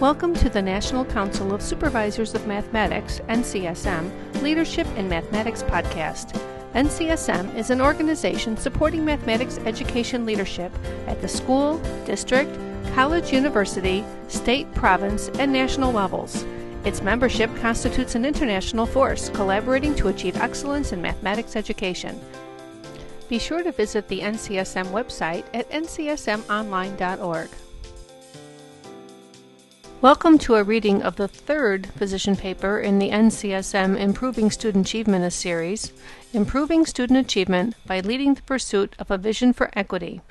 Welcome to the National Council of Supervisors of Mathematics, NCSM, Leadership in Mathematics podcast. NCSM is an organization supporting mathematics education leadership at the school, district, college, university, state, province, and national levels. Its membership constitutes an international force collaborating to achieve excellence in mathematics education. Be sure to visit the NCSM website at ncsmonline.org. Welcome to a reading of the third position paper in the NCSM Improving Student Achievement series, Improving Student Achievement by Leading the Pursuit of a Vision for Equity.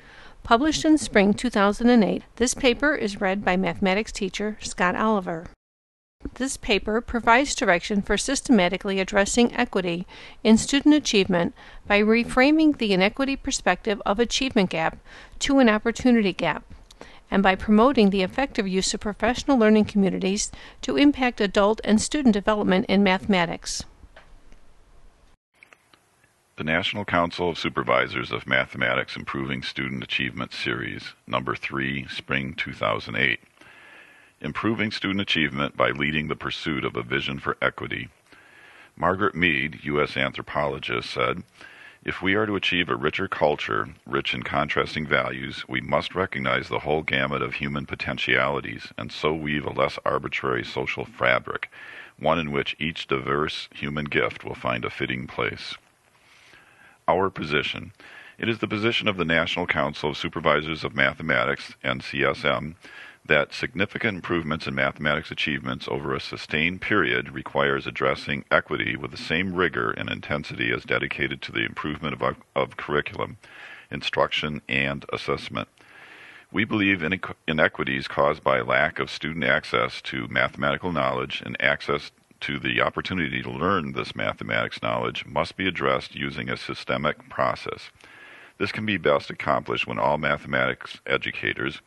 Published in spring 2008, this paper is read by mathematics teacher Scott Oliver. This paper provides direction for systematically addressing equity in student achievement by reframing the inequity perspective of achievement gap to an opportunity gap and by promoting the effective use of professional learning communities to impact adult and student development in mathematics. The National Council of Supervisors of Mathematics Improving Student Achievement Series, number 3, spring 2008. Improving Student Achievement by Leading the Pursuit of a Vision for Equity. Margaret Mead, U.S. anthropologist, said, if we are to achieve a richer culture, rich in contrasting values, we must recognize the whole gamut of human potentialities and so weave a less arbitrary social fabric, one in which each diverse human gift will find a fitting place. Our position. It is the position of the National Council of Supervisors of Mathematics, NCSM, that significant improvements in mathematics achievements over a sustained period requires addressing equity with the same rigor and intensity as dedicated to the improvement of, of curriculum, instruction, and assessment. We believe inequities caused by lack of student access to mathematical knowledge and access to the opportunity to learn this mathematics knowledge must be addressed using a systemic process. This can be best accomplished when all mathematics educators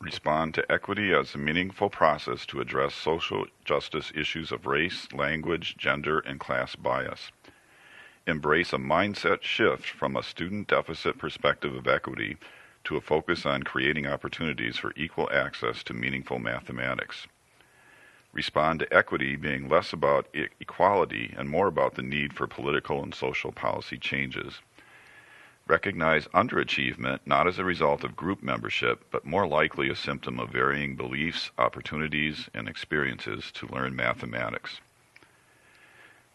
respond to equity as a meaningful process to address social justice issues of race, language, gender, and class bias. Embrace a mindset shift from a student deficit perspective of equity to a focus on creating opportunities for equal access to meaningful mathematics. Respond to equity being less about equality and more about the need for political and social policy changes. Recognize underachievement not as a result of group membership, but more likely a symptom of varying beliefs, opportunities, and experiences to learn mathematics.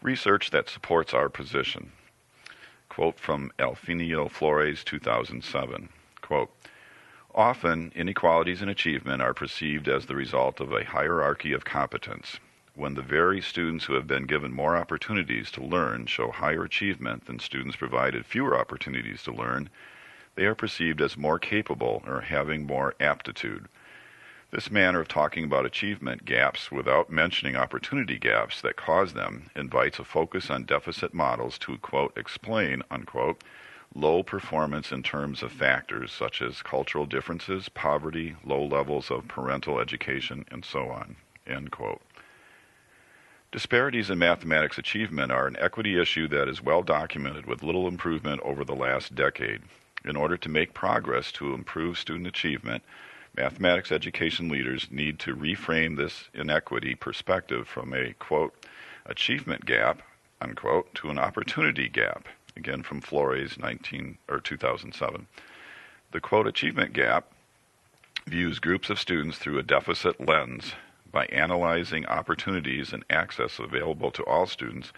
Research that supports our position. Quote from Alfinio Flores, 2007. Quote, Often, inequalities in achievement are perceived as the result of a hierarchy of competence when the very students who have been given more opportunities to learn show higher achievement than students provided fewer opportunities to learn, they are perceived as more capable or having more aptitude. This manner of talking about achievement gaps without mentioning opportunity gaps that cause them invites a focus on deficit models to, quote, explain, unquote, low performance in terms of factors such as cultural differences, poverty, low levels of parental education, and so on, end quote. Disparities in mathematics achievement are an equity issue that is well documented with little improvement over the last decade. In order to make progress to improve student achievement, mathematics education leaders need to reframe this inequity perspective from a quote achievement gap unquote to an opportunity gap again from Flores 19 or 2007 the quote achievement gap views groups of students through a deficit lens by analyzing opportunities and access available to all students,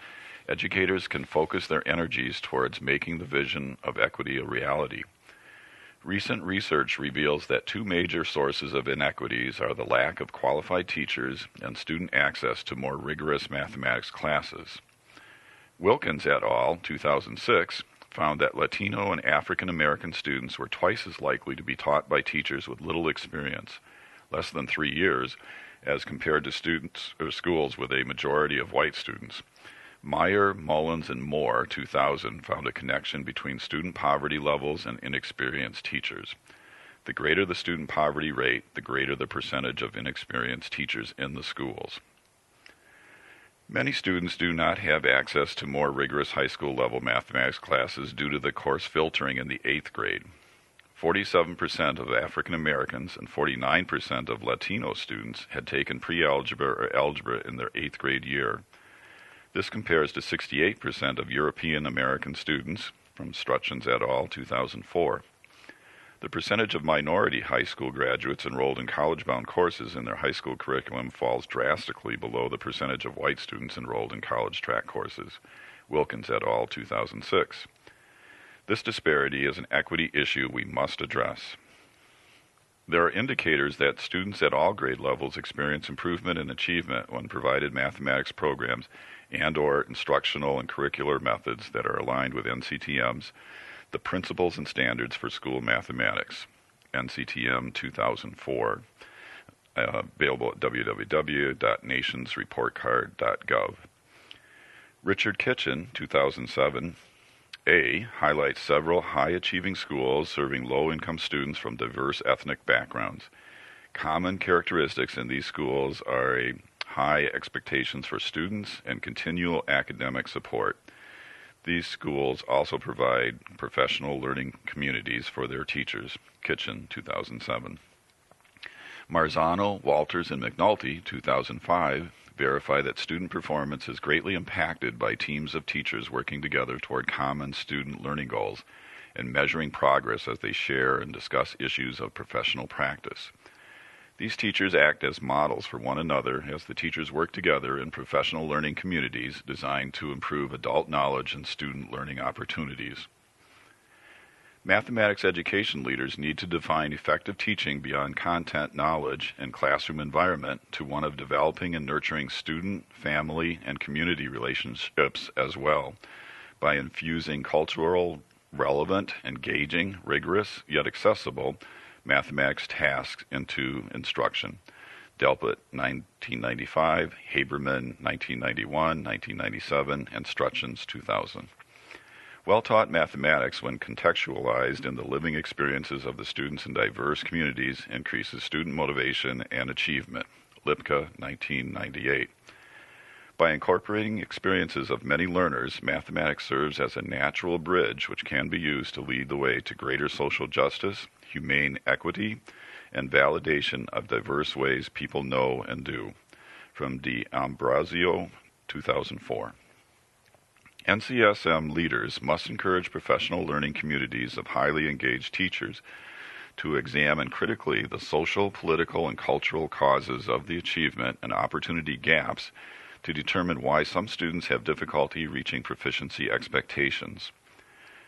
educators can focus their energies towards making the vision of equity a reality. Recent research reveals that two major sources of inequities are the lack of qualified teachers and student access to more rigorous mathematics classes. Wilkins et al., 2006, found that Latino and African American students were twice as likely to be taught by teachers with little experience, less than three years, as compared to students or schools with a majority of white students. Mayer, Mullens, and Moore, 2000, found a connection between student poverty levels and inexperienced teachers. The greater the student poverty rate, the greater the percentage of inexperienced teachers in the schools. Many students do not have access to more rigorous high school level mathematics classes due to the course filtering in the eighth grade. 47% of African Americans and 49% of Latino students had taken pre algebra or algebra in their eighth grade year. This compares to 68% of European American students from Strutchens et al. 2004. The percentage of minority high school graduates enrolled in college bound courses in their high school curriculum falls drastically below the percentage of white students enrolled in college track courses. Wilkins et al. 2006. This disparity is an equity issue we must address. There are indicators that students at all grade levels experience improvement in achievement when provided mathematics programs and or instructional and curricular methods that are aligned with NCTM's the principles and standards for school mathematics, NCTM 2004, uh, available at www.nationsreportcard.gov. Richard Kitchen, 2007, A, highlights several high achieving schools serving low income students from diverse ethnic backgrounds. Common characteristics in these schools are a high expectations for students and continual academic support. These schools also provide professional learning communities for their teachers. Kitchen, 2007. Marzano, Walters, and McNulty, 2005, verify that student performance is greatly impacted by teams of teachers working together toward common student learning goals and measuring progress as they share and discuss issues of professional practice. These teachers act as models for one another as the teachers work together in professional learning communities designed to improve adult knowledge and student learning opportunities. Mathematics education leaders need to define effective teaching beyond content knowledge and classroom environment to one of developing and nurturing student, family, and community relationships as well by infusing cultural, relevant, engaging, rigorous, yet accessible mathematics tasks into instruction. Delpit 1995, Haberman 1991, 1997, and Strutchens 2000. Well taught mathematics, when contextualized in the living experiences of the students in diverse communities, increases student motivation and achievement. Lipka 1998. By incorporating experiences of many learners, mathematics serves as a natural bridge which can be used to lead the way to greater social justice, humane equity, and validation of diverse ways people know and do. From D'Ambrosio, 2004. NCSM leaders must encourage professional learning communities of highly engaged teachers to examine critically the social, political, and cultural causes of the achievement and opportunity gaps to determine why some students have difficulty reaching proficiency expectations.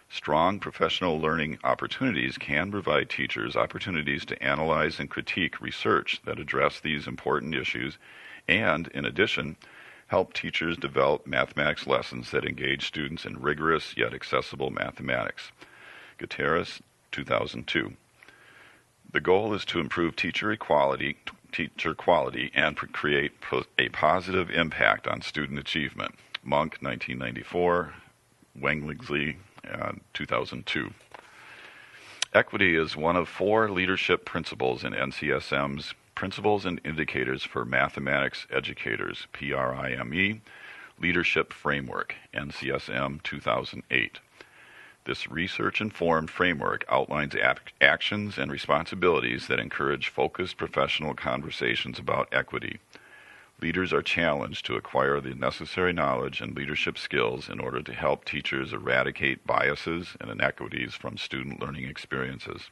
Strong professional learning opportunities can provide teachers opportunities to analyze and critique research that address these important issues and, in addition, help teachers develop mathematics lessons that engage students in rigorous yet accessible mathematics. Gutierrez, 2002. The goal is to improve teacher equality, teacher quality and create a positive impact on student achievement. Monk, 1994, Wenglinsky, uh, 2002. Equity is one of four leadership principles in NCSM's Principles and Indicators for Mathematics Educators, PRIME, Leadership Framework, NCSM 2008. This research informed framework outlines actions and responsibilities that encourage focused professional conversations about equity. Leaders are challenged to acquire the necessary knowledge and leadership skills in order to help teachers eradicate biases and inequities from student learning experiences.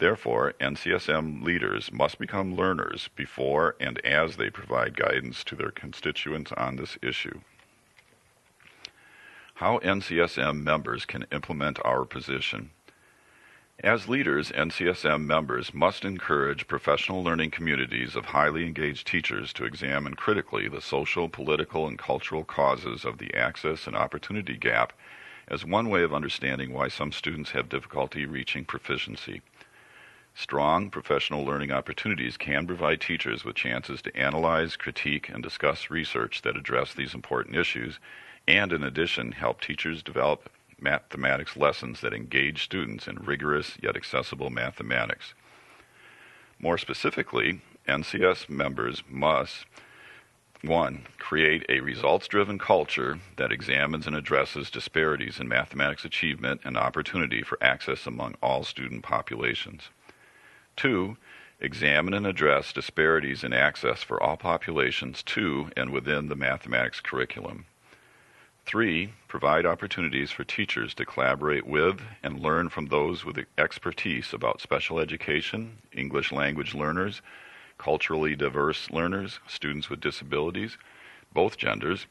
Therefore, NCSM leaders must become learners before and as they provide guidance to their constituents on this issue how NCSM members can implement our position. As leaders, NCSM members must encourage professional learning communities of highly engaged teachers to examine critically the social, political, and cultural causes of the access and opportunity gap as one way of understanding why some students have difficulty reaching proficiency. Strong professional learning opportunities can provide teachers with chances to analyze, critique, and discuss research that address these important issues and in addition help teachers develop mathematics lessons that engage students in rigorous yet accessible mathematics. More specifically, NCS members must 1. Create a results driven culture that examines and addresses disparities in mathematics achievement and opportunity for access among all student populations. 2. Examine and address disparities in access for all populations to and within the mathematics curriculum. 3. Provide opportunities for teachers to collaborate with and learn from those with expertise about special education, English language learners, culturally diverse learners, students with disabilities, both genders,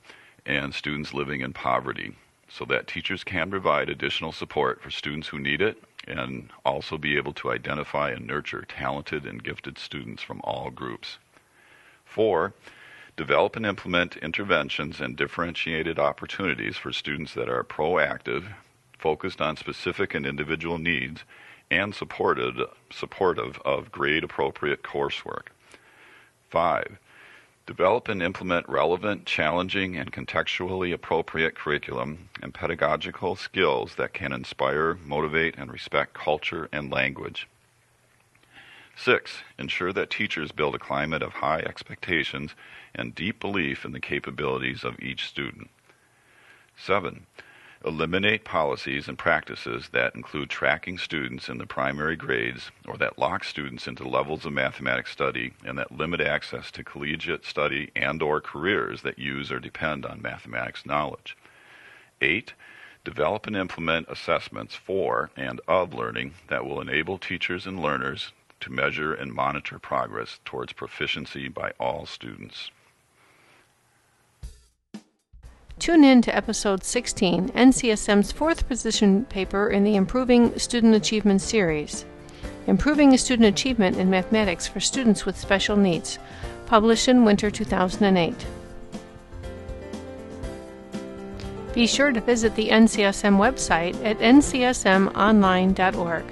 and students living in poverty, so that teachers can provide additional support for students who need it and also be able to identify and nurture talented and gifted students from all groups. Four, develop and implement interventions and differentiated opportunities for students that are proactive, focused on specific and individual needs, and supported, supportive of grade appropriate coursework. 5. Develop and implement relevant, challenging, and contextually appropriate curriculum and pedagogical skills that can inspire, motivate, and respect culture and language. 6. Ensure that teachers build a climate of high expectations and deep belief in the capabilities of each student. 7. Eliminate policies and practices that include tracking students in the primary grades or that lock students into levels of mathematics study and that limit access to collegiate study and or careers that use or depend on mathematics knowledge. 8. Develop and implement assessments for and of learning that will enable teachers and learners to measure and monitor progress towards proficiency by all students. Tune in to episode 16, NCSM's fourth position paper in the Improving Student Achievement series. Improving Student Achievement in Mathematics for Students with Special Needs, published in winter 2008. Be sure to visit the NCSM website at ncsmonline.org.